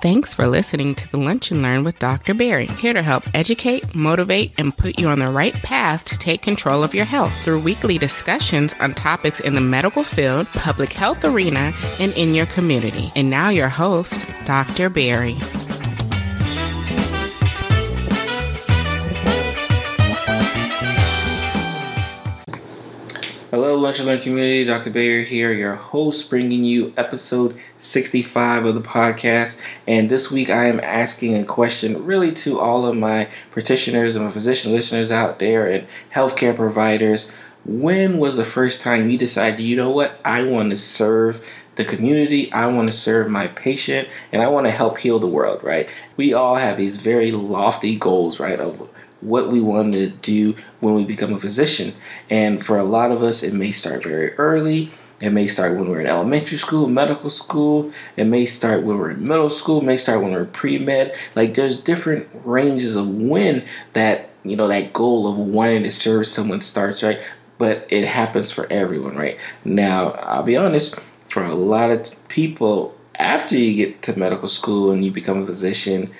Thanks for listening to the Lunch and Learn with Dr. Pierre, here to help educate, motivate, and put you on the right path to take control of your health through weekly discussions on topics in the medical field, public health arena, and in your community. And now, your host, Dr. Pierre. Lunch and Learn community. Dr. Pierre here, your host, bringing you episode 65 of the podcast. And this week I am asking a question really to all of my practitioners and my physician listeners out there and healthcare providers. When was the first time you decided, you know what, I want to serve the community, I want to serve my patient, and I want to help heal the world, right? We all have these very lofty goals, right, of what we want to do when we become a physician. And for a lot of us, it may start very early. It may start when we're in elementary school, medical school. It may start when we're in middle school. It may start when we're pre med. Like there's different ranges of when that you know that goal of wanting to serve someone starts, right? But it happens for everyone, right? Now, I'll be honest. For a lot of people, after you get to medical school and you become a physician,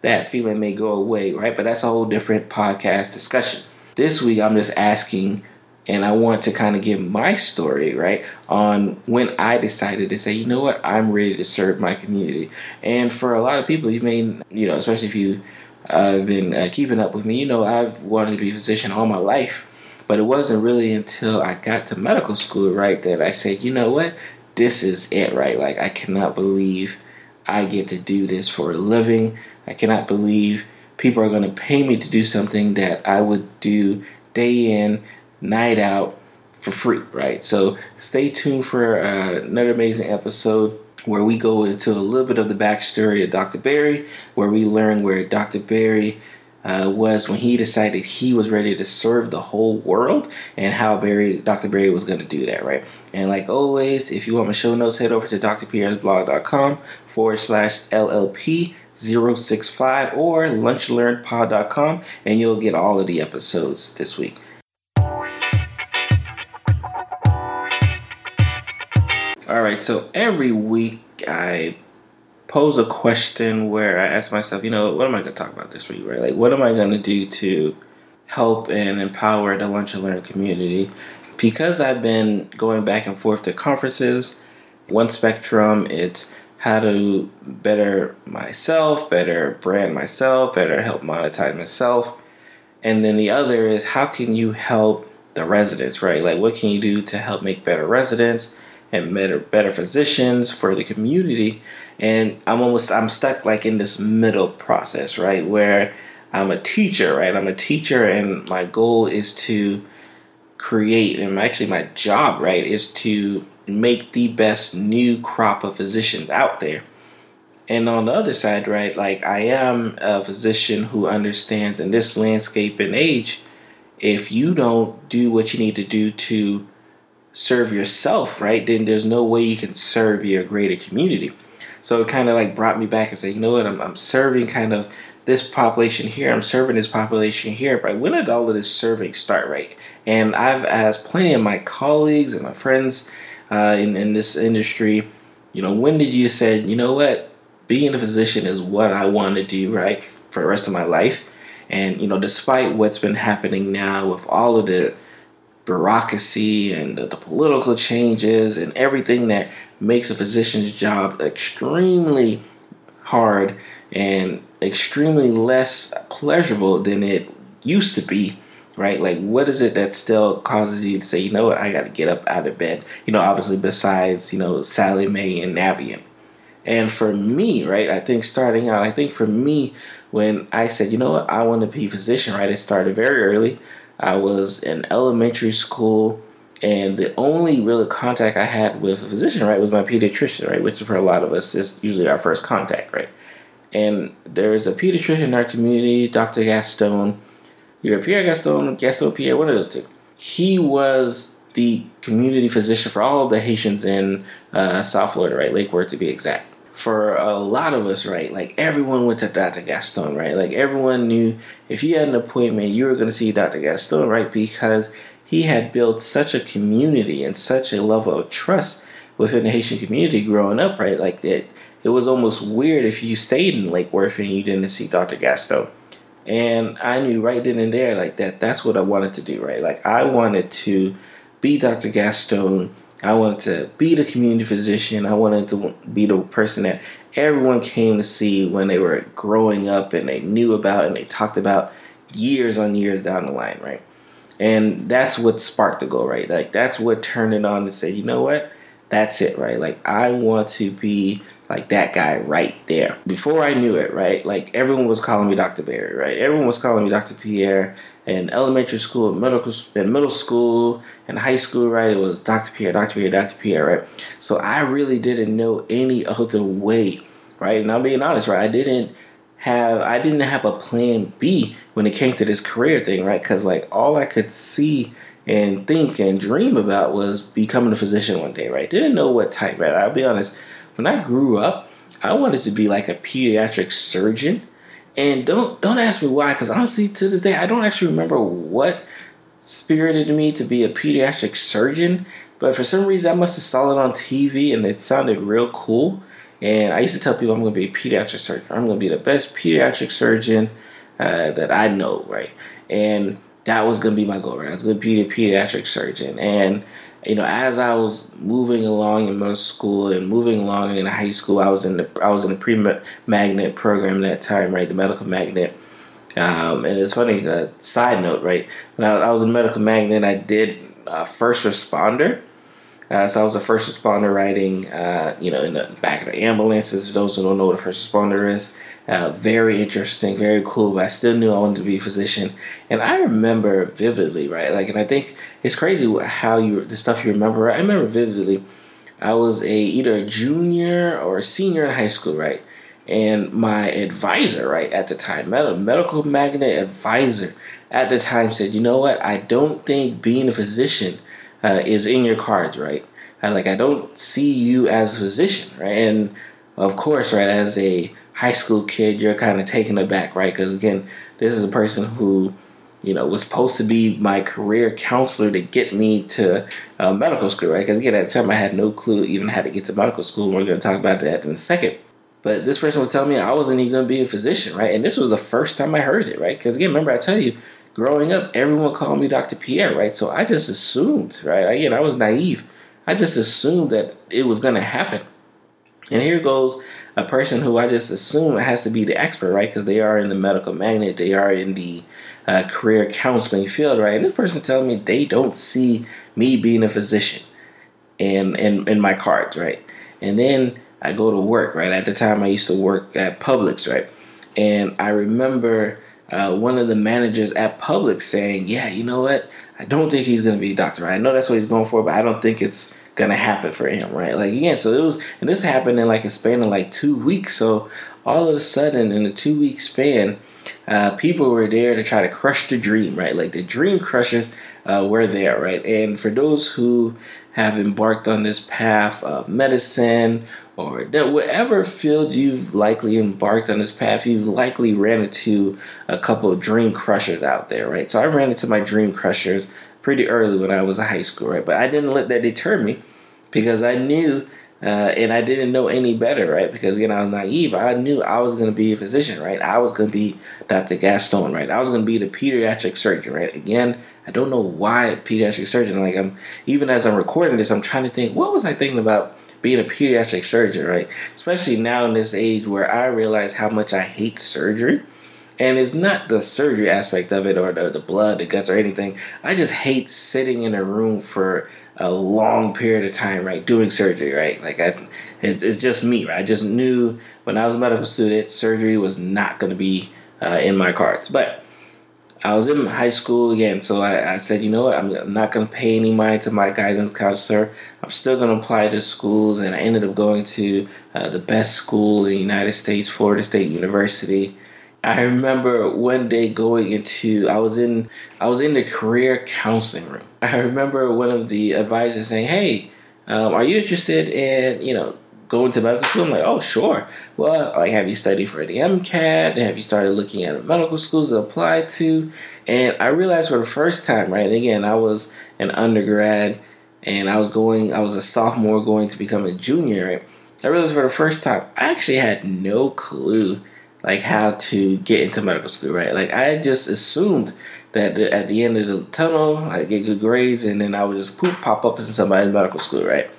that feeling may go away, right? But that's a whole different podcast discussion. This week, I'm just asking, and I want to kind of give my story, right, on when I decided to say, you know what, I'm ready to serve my community. And for a lot of people, you may, you know, especially if you uh, have been uh, keeping up with me, you know, I've wanted to be a physician all my life. But it wasn't really until I got to medical school, right, that I said, you know what, this is it, right? Like, I cannot believe I get to do this for a living. I cannot believe people are going to pay me to do something that I would do day in, night out for free, right? So stay tuned for uh, another amazing episode where we go into a little bit of the backstory of Dr. Pierre, where we learn where Dr. Pierre uh, was when he decided he was ready to serve the whole world and how Pierre, Dr. Pierre was going to do that, right? And like always, if you want my show notes, head over to drpierre'sblog.com forward slash LLP 065 or lunchlearnpod.com and you'll get all of the episodes this week. All right, so every week I pose a question where I ask myself, you know, what am I going to talk about this week, right? Like, what am I going to do to help and empower the Lunch and Learn community? Because I've been going back and forth to conferences, one spectrum, it's how to better myself, better brand myself, better help monetize myself. And then the other is how can you help the residents, right? Like what can you do to help make better residents and better better physicians for the community? And I'm almost I'm stuck like in this middle process, right? Where I'm a teacher, right? I'm a teacher and my goal is to create and actually my job, right, is to make the best new crop of physicians out there. And on the other side, right, like I am a physician who understands in this landscape and age, if you don't do what you need to do to serve yourself, right, then there's no way you can serve your greater community. So it kind of like brought me back and said, you know what, I'm, I'm serving kind of this population here, I'm serving this population here, but when did all of this serving start, right? And I've asked plenty of my colleagues and my friends uh, in, in this industry, you know, when did you say, you know what, being a physician is what I want to do, right, for the rest of my life? And, you know, despite what's been happening now with all of the bureaucracy and the, the political changes and everything that makes a physician's job extremely hard and extremely less pleasurable than it used to be right? Like, what is it that still causes you to say, you know what, I got to get up out of bed? You know, obviously, besides, you know, Sallie Mae and Navient. And for me, right, I think starting out, I think for me, when I said, you know what, I want to be a physician, right, it started very early. I was in elementary school, and the only real contact I had with a physician, right, was my pediatrician, right, which for a lot of us is usually our first contact, right? And there's a pediatrician in our community, Dr. Gaston, either Pierre Gaston, Gaston Pierre, one of those two. He was the community physician for all of the Haitians in uh, South Florida, right? Lake Worth to be exact. For a lot of us, right? Like everyone went to Dr. Gaston, right? Like everyone knew if you had an appointment, you were going to see Dr. Gaston, right? Because he had built such a community and such a level of trust within the Haitian community growing up, right? Like it, it was almost weird if you stayed in Lake Worth and you didn't see Dr. Gaston. And I knew right then and there, like that, that's what I wanted to do, right? Like I wanted to be Dr. Gaston. I wanted to be the community physician. I wanted to be the person that everyone came to see when they were growing up and they knew about and they talked about years on years down the line, right? And that's what sparked the goal, right? Like that's what turned it on to say, you know what? That's it, right? Like I want to be like that guy right there. Before I knew it, right? Like everyone was calling me Dr. Pierre, right? Everyone was calling me Dr. Pierre in elementary school, middle in middle school, and high school, right? It was Dr. Pierre, Dr. Pierre, Dr. Pierre, right? So I really didn't know any other way, right? And I'm being honest, right? I didn't have I didn't have a plan B when it came to this career thing, right? Because like all I could see and think and dream about was becoming a physician one day, right? Didn't know what type, right? I'll be honest when I grew up, I wanted to be like a pediatric surgeon. And don't don't ask me why, because honestly, to this day, I don't actually remember what spirited me to be a pediatric surgeon. But for some reason, I must have saw it on TV and it sounded real cool. And I used to tell people I'm going to be a pediatric surgeon. I'm going to be the best pediatric surgeon uh, that I know, right? And that was going to be my goal, right? I was going to be a pediatric surgeon. And you know, as I was moving along in middle school and moving along in high school, I was in the I was in the pre magnet program that time, right? The medical magnet. Um, and it's funny. Uh, side note, right? When I, I, was in the medical magnet, I did uh, first responder. Uh, so I was a first responder writing, uh, you know, in the back of the ambulances. For those who don't know what a first responder is, uh, very interesting, very cool. But I still knew I wanted to be a physician, and I remember vividly, right? Like, and I think it's crazy how you the stuff you remember. Right? I remember vividly. I was a either a junior or a senior in high school, right? And my advisor, right at the time, med- medical magnet advisor at the time said, "You know what? I don't think being a physician uh, is in your cards, right? I, like I don't see you as a physician, right? And of course, right as a high school kid, you're kind of taken aback, right? Because again, this is a person who, you know, was supposed to be my career counselor to get me to uh, medical school, right? Because again, at the time, I had no clue even how to get to medical school. We're going to talk about that in a second. But this person was telling me I wasn't even going to be a physician, right? And this was the first time I heard it, right? Because again, remember I tell you, growing up, everyone called me Dr. Pierre, right? So I just assumed, right? Again, I was naive. I just assumed that it was going to happen. And here goes a person who I just assume has to be the expert, right? Because they are in the medical magnet, they are in the uh, career counseling field, right? And this person telling me they don't see me being a physician in, in, in my cards, right? And then I go to work, right? At the time, I used to work at Publix, right? And I remember uh, one of the managers at Publix saying, Yeah, you know what? I don't think he's going to be a doctor. Right? I know that's what he's going for, but I don't think it's gonna happen for him, right? Like again, so it was, and this happened in like a span of like two weeks. So all of a sudden, in a two week span, uh, people were there to try to crush the dream, right? Like the dream crushers uh, were there, right? And for those who have embarked on this path of medicine or that whatever field you've likely embarked on this path, you've likely ran into a couple of dream crushers out there, right? So I ran into my dream crushers pretty early when I was in high school, right? But I didn't let that deter me because I knew uh, and I didn't know any better, right? Because again, I was naive. I knew I was going to be a physician, right? I was going to be Dr. Gaston, right? I was going to be the pediatric surgeon, right? Again, I don't know why pediatric surgeon. Like I'm even as I'm recording this, I'm trying to think what was I thinking about being a pediatric surgeon, right? Especially now in this age where I realize how much I hate surgery. And it's not the surgery aspect of it or the, the blood, the guts, or anything. I just hate sitting in a room for a long period of time, right, doing surgery, right? Like I, it's, it's just me, right? I just knew when I was a medical student, surgery was not going to be uh, in my cards. But I was in high school again, so I, I said, you know what, I'm not going to pay any mind to my guidance counselor. I'm still going to apply to schools, and I ended up going to uh, the best school in the United States, Florida State University. I remember one day going into I was in I was in the career counseling room. I remember one of the advisors saying, "Hey, um, are you interested in you know going to medical school?" I'm like, "Oh, sure." Well, like, have you studied for the MCAT? Have you started looking at medical schools to apply to? And I realized for the first time, right? Again, I was an undergrad, and I was going. I was a sophomore going to become a junior. Right? I realized for the first time, I actually had no clue like how to get into medical school, right? Like I just assumed that at the end of the tunnel, I get good grades, and then I would just pop up into somebody's medical school, right?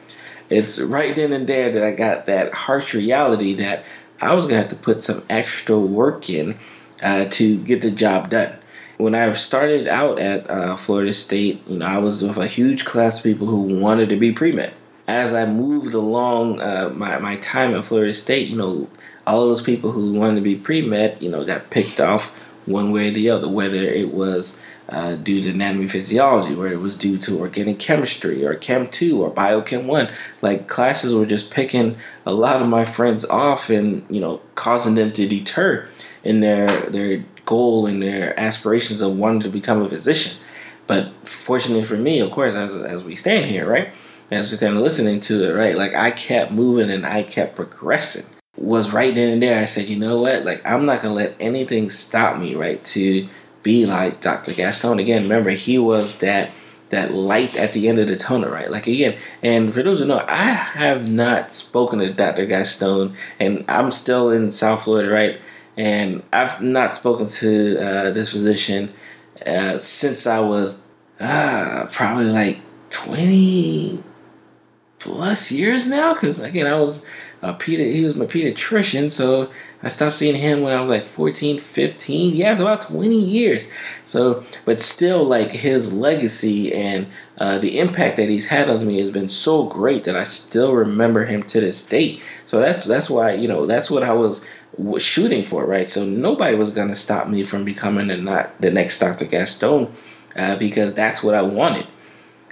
It's right then and there that I got that harsh reality that I was gonna have to put some extra work in uh, to get the job done. When I started out at uh, Florida State, you know, I was with a huge class of people who wanted to be pre med. As I moved along uh, my, my time at Florida State, you know, all those people who wanted to be pre med, you know, got picked off one way or the other, whether it was uh, due to anatomy physiology, whether it was due to organic chemistry or Chem 2 or Biochem 1. Like classes were just picking a lot of my friends off and, you know, causing them to deter in their, their goal and their aspirations of wanting to become a physician. But fortunately for me, of course, as, as we stand here, right? As we stand listening to it, right? Like I kept moving and I kept progressing was right then and there. I said, you know what? Like, I'm not gonna let anything stop me, right? To be like Dr. Gaston again. Remember, he was that that light at the end of the tunnel, right? Like again, and for those who know, I have not spoken to Dr. Gaston, and I'm still in South Florida, right? And I've not spoken to uh, this physician uh, since I was uh, probably like 20 plus years now. Because again, I was Peter, he was my pediatrician, so I stopped seeing him when I was like 14, 15. Yeah, it's about 20 years. So, but still, like his legacy and uh, the impact that he's had on me has been so great that I still remember him to this day. So that's that's why you know that's what I was shooting for, right? So nobody was gonna stop me from becoming the not the next Dr. Gaston uh, because that's what I wanted,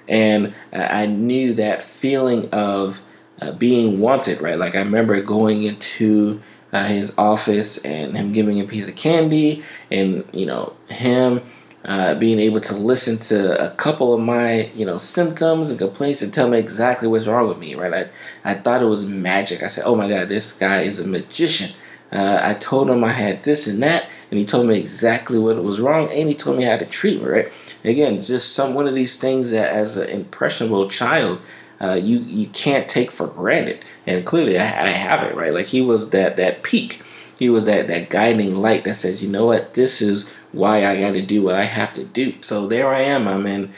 and uh, I knew that feeling of uh, being wanted, right? Like I remember going into uh, his office and him giving a piece of candy, and you know him uh, being able to listen to a couple of my you know symptoms and complaints and tell me exactly what's wrong with me, right? I I thought it was magic. I said, "Oh my God, this guy is a magician." Uh, I told him I had this and that, and he told me exactly what was wrong, and he told me how to treat me. Right? Again, just some one of these things that, as an impressionable child, uh, you you can't take for granted. And clearly, I, I have it right. Like he was that that peak. He was that that guiding light that says, you know what, this is why I got to do what I have to do. So there I am. I'm in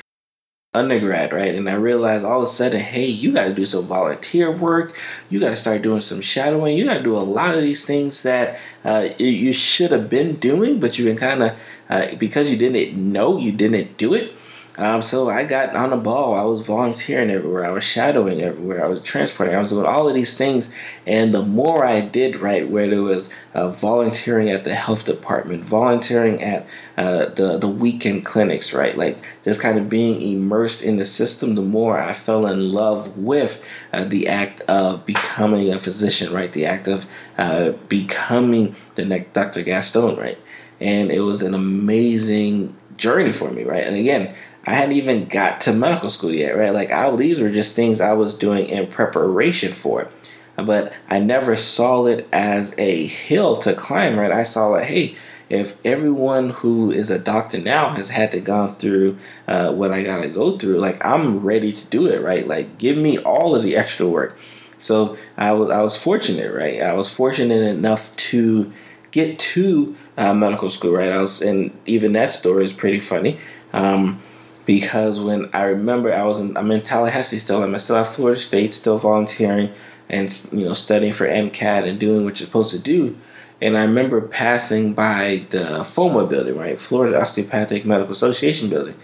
undergrad, right? And I realized all of a sudden, hey, you got to do some volunteer work. You got to start doing some shadowing. You got to do a lot of these things that uh, you should have been doing, but you've been kind of, uh, because you didn't know, you didn't do it. Um, so I got on the ball. I was volunteering everywhere. I was shadowing everywhere. I was transporting. I was doing all of these things. And the more I did, right, where there was uh, volunteering at the health department, volunteering at uh, the the weekend clinics, right, like just kind of being immersed in the system, the more I fell in love with uh, the act of becoming a physician, right, the act of uh, becoming the next Dr. Gaston, right, and it was an amazing journey for me, right, and again I hadn't even got to medical school yet, right? Like, I, these were just things I was doing in preparation for it. But I never saw it as a hill to climb, right? I saw it, hey, if everyone who is a doctor now has had to gone through uh, what I gotta go through, like I'm ready to do it, right? Like give me all of the extra work. So I was I was fortunate, right? I was fortunate enough to get to uh, medical school, right? I was, and even that story is pretty funny. Um, because when I remember I was in, I'm in Tallahassee still, I'm still at Florida State, still volunteering and you know studying for MCAT and doing what you're supposed to do. And I remember passing by the FOMA building, right, Florida Osteopathic Medical Association building.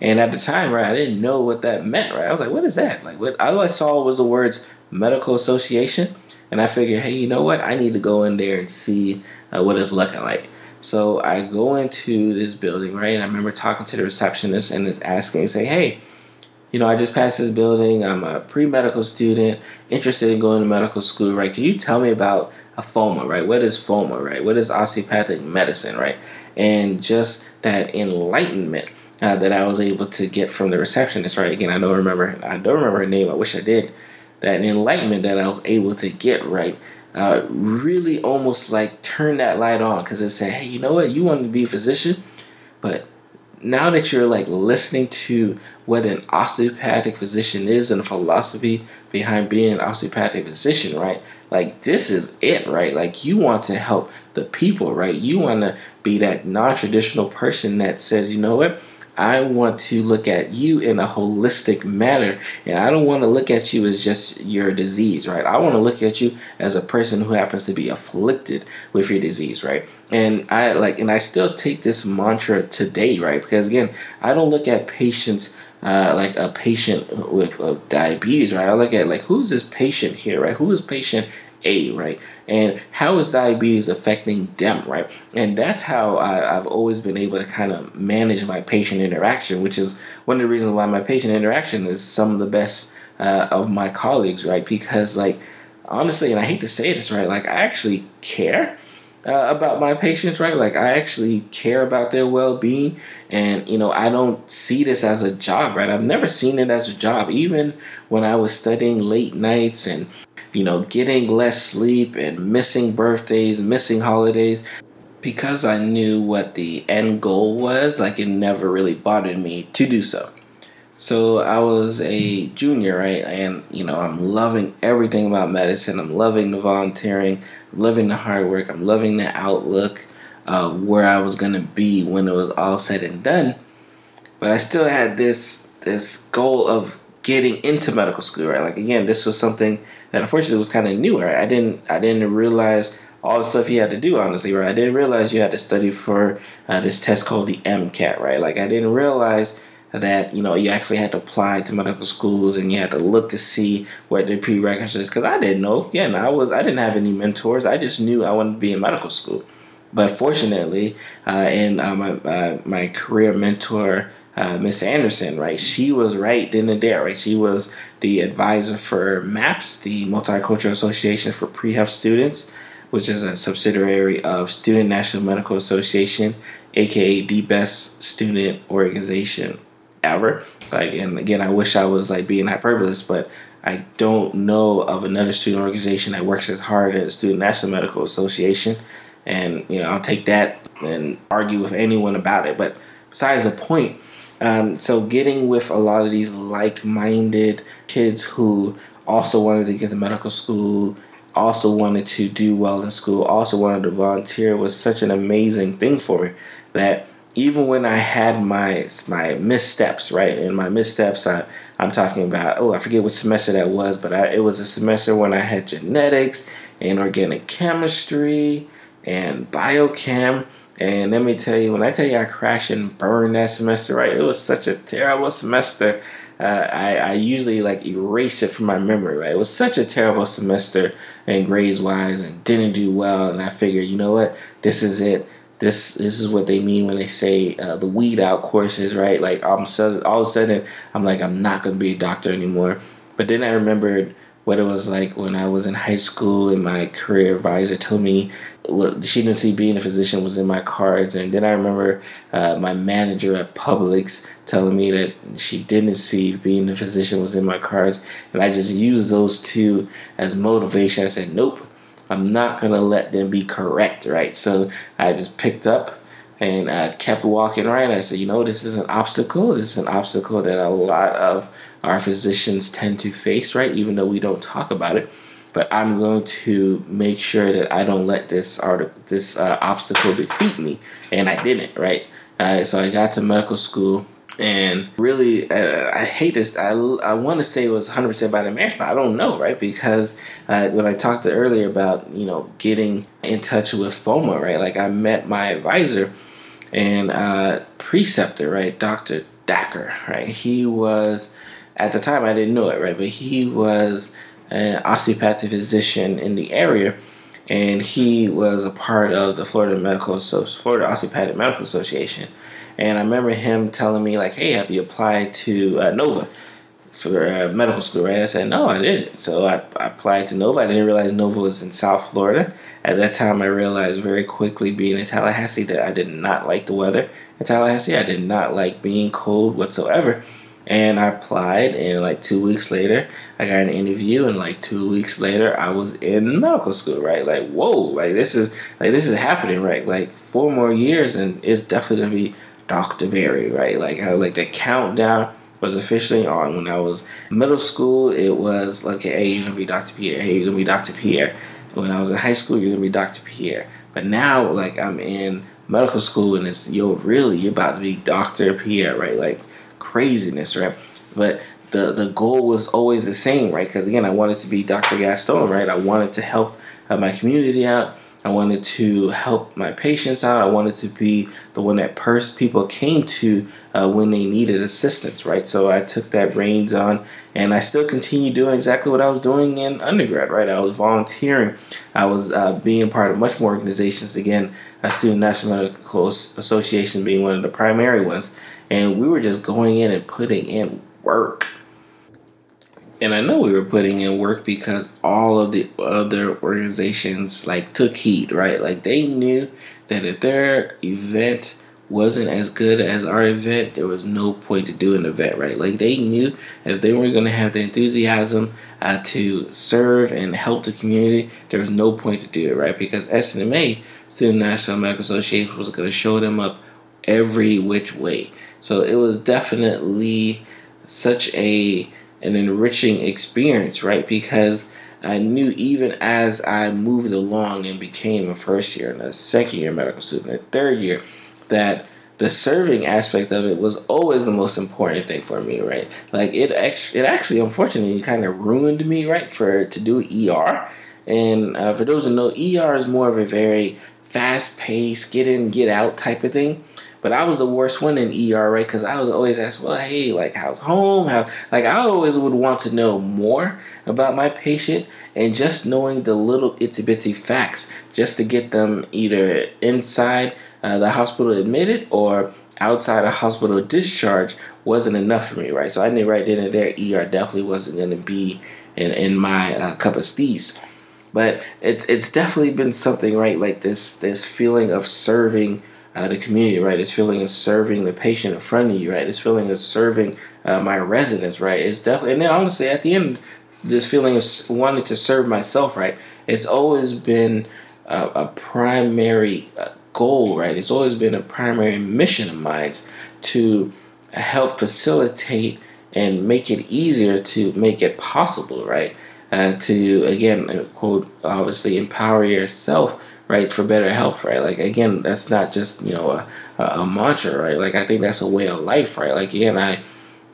And at the time, right, I didn't know what that meant, right? I was like, what is that? Like, what all I saw was the words medical association. And I figured, hey, you know what? I need to go in there and see uh, what it's looking like. So I go into this building, right? And I remember talking to the receptionist and asking, say, hey, you know, I just passed this building. I'm a pre medical student, interested in going to medical school, right? Can you tell me about a FOMA, right? What is FOMA, right? What is osteopathic medicine, right? And just that enlightenment uh, that I was able to get from the receptionist, right? Again, I don't remember, I don't remember her name. I wish I did. That enlightenment that I was able to get, right? Uh, really almost like turn that light on because it said, hey, you know what? You want to be a physician, but now that you're like listening to what an osteopathic physician is and the philosophy behind being an osteopathic physician, right? like this is it, right? Like you want to help the people, right? You want to be that non-traditional person that says, you know what? I want to look at you in a holistic manner. And I don't want to look at you as just your disease, right? I want to look at you as a person who happens to be afflicted with your disease, right? And I like, and I still take this mantra today, right? Because again, I don't look at patients uh, like a patient with uh, diabetes, right? I look at like who's this patient here, right? Who is patient A, right? And how is diabetes affecting them, right? And that's how I, have always been able to kind of manage my patient interaction, which is one of the reasons why my patient interaction is some of the best uh, of my colleagues, right? Because like honestly, and I hate to say this, right? Like I actually care uh, about my patients, right? Like I actually care about their well-being, and you know I don't see this as a job, right? I've never seen it as a job, even when I was studying late nights and you know getting less sleep and missing birthdays, missing holidays. Because I knew what the end goal was, like it never really bothered me to do so. So I was a junior, right? And you know, I'm loving everything about medicine. I'm loving the volunteering loving the hard work. I'm loving the outlook, uh, where I was gonna be when it was all said and done. But I still had this this goal of getting into medical school. Right, like again, this was something that unfortunately was kind of new. Right, I didn't I didn't realize all the stuff you had to do. Honestly, right, I didn't realize you had to study for uh, this test called the MCAT. Right, like I didn't realize that you know you actually had to apply to medical schools and you had to look to see what the prerequisites because I didn't know. Yeah, I was I didn't have any mentors. I just knew I wanted to be in medical school. But fortunately, uh, and uh, my uh, my career mentor. Uh, Miss Anderson, right? She was right then and there, right? She was the advisor for MAPS, the Multicultural Association for Pre-Health Students, which is a subsidiary of Student National Medical Association, aka the best student organization ever. Like, and again, I wish I was like being hyperbolous, but I don't know of another student organization that works as hard as Student National Medical Association. And, you know, I'll take that and argue with anyone about it. But besides the point, um, so getting with a lot of these like minded kids who also wanted to get to medical school, also wanted to do well in school, also wanted to volunteer was such an amazing thing for me that even when I had my my missteps, right? And my missteps, I, I'm talking about, oh, I forget what semester that was, but I, it was a semester when I had genetics and organic chemistry and biochem. And let me tell you, when I tell you I crashed and burned that semester, right? It was such a terrible semester. Uh, I, I usually like erase it from my memory, right? It was such a terrible semester and grades wise and didn't do well. And I figured, you know what? This is it this this is what they mean when they say uh, the weed out courses, right? Like I'm so, all of a sudden I'm like I'm not gonna be a doctor anymore. But then I remembered what it was like when I was in high school and my career advisor told me well, she didn't see being a physician was in my cards. And then I remember uh, my manager at Publix telling me that she didn't see being a physician was in my cards. And I just used those two as motivation. I said, nope, I'm not gonna let them be correct, right? So I just picked up and I kept walking right. I said, you know, this is an obstacle. This is an obstacle that a lot of our physicians tend to face, right? Even though we don't talk about it. But I'm going to make sure that I don't let this art- this uh, obstacle defeat me, and I didn't, right? Uh, so I got to medical school and really, uh, I hate this. I, I want to say it was 100% by the marriage, but I don't know, right? Because uh, when I talked earlier about, you know, getting in touch with FOMA, right? Like I met my advisor and uh, preceptor, right? Dr. Dacker, right? He was, at the time I didn't know it, right? But he was an osteopathic physician in the area and he was a part of the Florida Medical Florida Osteopathic Medical Association. And I remember him telling me like, "Hey, have you applied to uh, Nova for uh, medical school?" Right? I said, "No, I didn't." So I, I, applied to Nova. I didn't realize Nova was in South Florida. At that time, I realized very quickly, being in Tallahassee, that I did not like the weather in Tallahassee. I did not like being cold whatsoever. And I applied, and like two weeks later, I got an interview, and like two weeks later, I was in medical school. Right? Like, whoa! Like this is like this is happening. Right? Like four more years, and it's definitely gonna be Dr. Pierre. right? Like how like the countdown was officially on. When I was middle school, it was like, hey, you're gonna be Dr. Pierre. Hey, you're gonna be Dr. Pierre. When I was in high school, you're gonna be Dr. Pierre. But now, like, I'm in medical school, and it's yo, really, you're about to be Dr. Pierre, right? Like craziness, right? But the the goal was always the same, right? Because again, I wanted to be Dr. Gaston, right? I wanted to help uh, my community out. I wanted to help my patients out. I wanted to be the one that pers- people came to uh, when they needed assistance, right? So I took that reins on, and I still continue doing exactly what I was doing in undergrad, right? I was volunteering. I was uh, being part of much more organizations. Again, a Student National Medical Association being one of the primary ones, and we were just going in and putting in work and I know we were putting in work because all of the other organizations like took heed, right? Like they knew that if their event wasn't as good as our event, there was no point to do an event, right? Like they knew if they weren't going to have the enthusiasm uh, to serve and help the community, there was no point to do it, right? Because SNMA, Student National Medical Association, was going to show them up every which way. So it was definitely such a an enriching experience, right? Because I knew even as I moved along and became a first year and a second year medical student, a third year, that the serving aspect of it was always the most important thing for me, right? Like it actually, it actually, unfortunately, kind of ruined me, right? For to do ER, and uh, for those who know, ER is more of a very fast paced, get in, get out type of thing. But I was the worst one in ER, right? Because I was always asked, well, hey, like, how's home? How, like, I always would want to know more about my patient and just knowing the little itsy bitsy facts just to get them either inside uh, the hospital admitted or outside a hospital discharge wasn't enough for me, right? So I knew right then and there ER definitely wasn't going to be in, in my uh, cup of steez. But it's it's definitely been something, right? Like this this feeling of serving uh, the community, right? This feeling of serving the patient in front of you, right? This feeling of serving uh, my residents, right? It's definitely, and then honestly, at the end, this feeling of wanting to serve myself, right? It's always been a, a primary uh, goal, right? It's always been a primary mission of mine to help facilitate and make it easier to make it possible, right? Uh, to again, uh, quote, obviously empower yourself right for better health right? Like again that's not just you know a, a, a mantra right? Like i think that's a way of life right? Like again i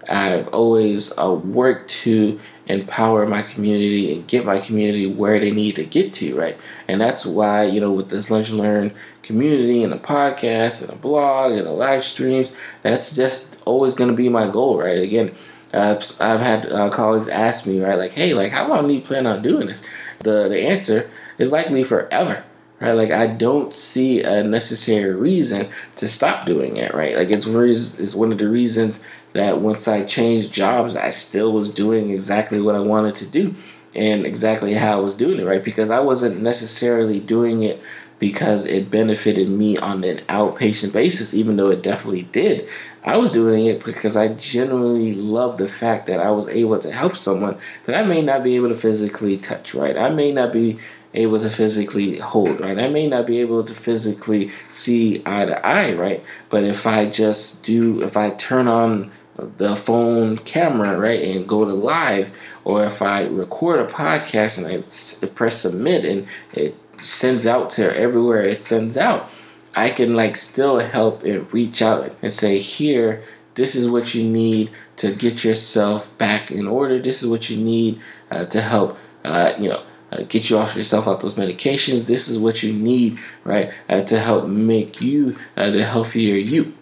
i've always uh, worked to empower my community and get my community where they need to get to right? And that's why you know with this lunch and learn community and a podcast and a blog and a live streams that's just always going to be my goal right? Again uh, I've had uh, colleagues ask me, right, like, hey, like, how long do you plan on doing this? The the answer is likely forever, right? Like I don't see a necessary reason to stop doing it, right? Like it's it's one of the reasons that once I changed jobs, I still was doing exactly what I wanted to do and exactly how I was doing it, right? Because I wasn't necessarily doing it because it benefited me on an outpatient basis, even though it definitely did. I was doing it because I genuinely love the fact that I was able to help someone that I may not be able to physically touch, right? I may not be able to physically hold, right? I may not be able to physically see eye to eye, right? But if I just do, if I turn on the phone camera, right, and go to live, or if I record a podcast and I press submit and it sends out to everywhere it sends out, I can like still help and reach out and say, here, this is what you need to get yourself back in order. This is what you need uh, to help, uh, you know, uh, get you off yourself off those medications. This is what you need, right, uh, to help make you uh, the healthier you.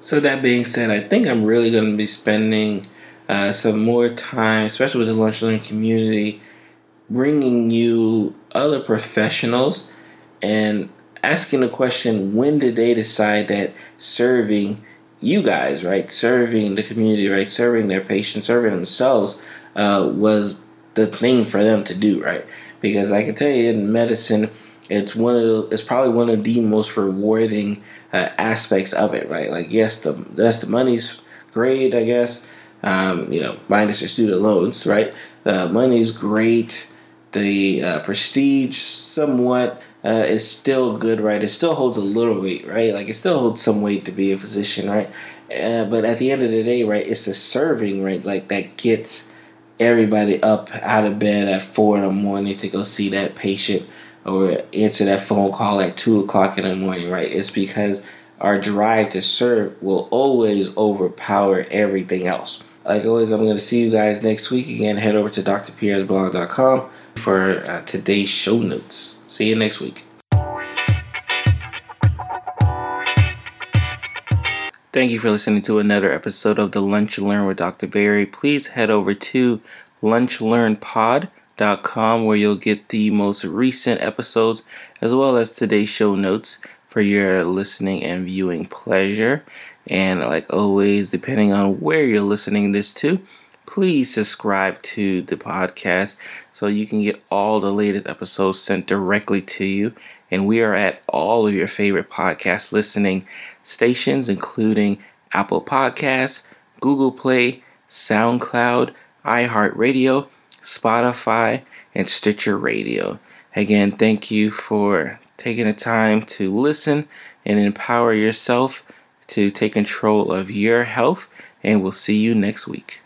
So that being said, I think I'm really going to be spending uh, some more time, especially with the lunch learning community, bringing you other professionals and asking the question: When did they decide that serving you guys, right, serving the community, right, serving their patients, serving themselves, uh, was the thing for them to do, right? Because I can tell you in medicine, it's one of the, it's probably one of the most rewarding uh, aspects of it, right? Like yes, the that's the money's great, I guess. Um, you know, minus your student loans, right? The money's great. The uh, prestige, somewhat, uh, is still good, right? It still holds a little weight, right? Like it still holds some weight to be a physician, right? Uh, but at the end of the day, right, it's the serving, right, like that gets everybody up out of bed at four in the morning to go see that patient or answer that phone call at two o'clock in the morning, right? It's because our drive to serve will always overpower everything else. Like always, I'm going to see you guys next week. Again, head over to drpierre'sblog.com for uh, today's show notes. See you next week. Thank you for listening to another episode of the Lunch Learn with Dr. Pierre. Please head over to lunchlearnpod.com where you'll get the most recent episodes as well as today's show notes for your listening and viewing pleasure. And like always, depending on where you're listening this to, please subscribe to the podcast so you can get all the latest episodes sent directly to you. And we are at all of your favorite podcast listening stations, including Apple Podcasts, Google Play, SoundCloud, iHeartRadio, Spotify, and Stitcher Radio. Again, thank you for taking the time to listen and empower yourself to take control of your health. And we'll see you next week.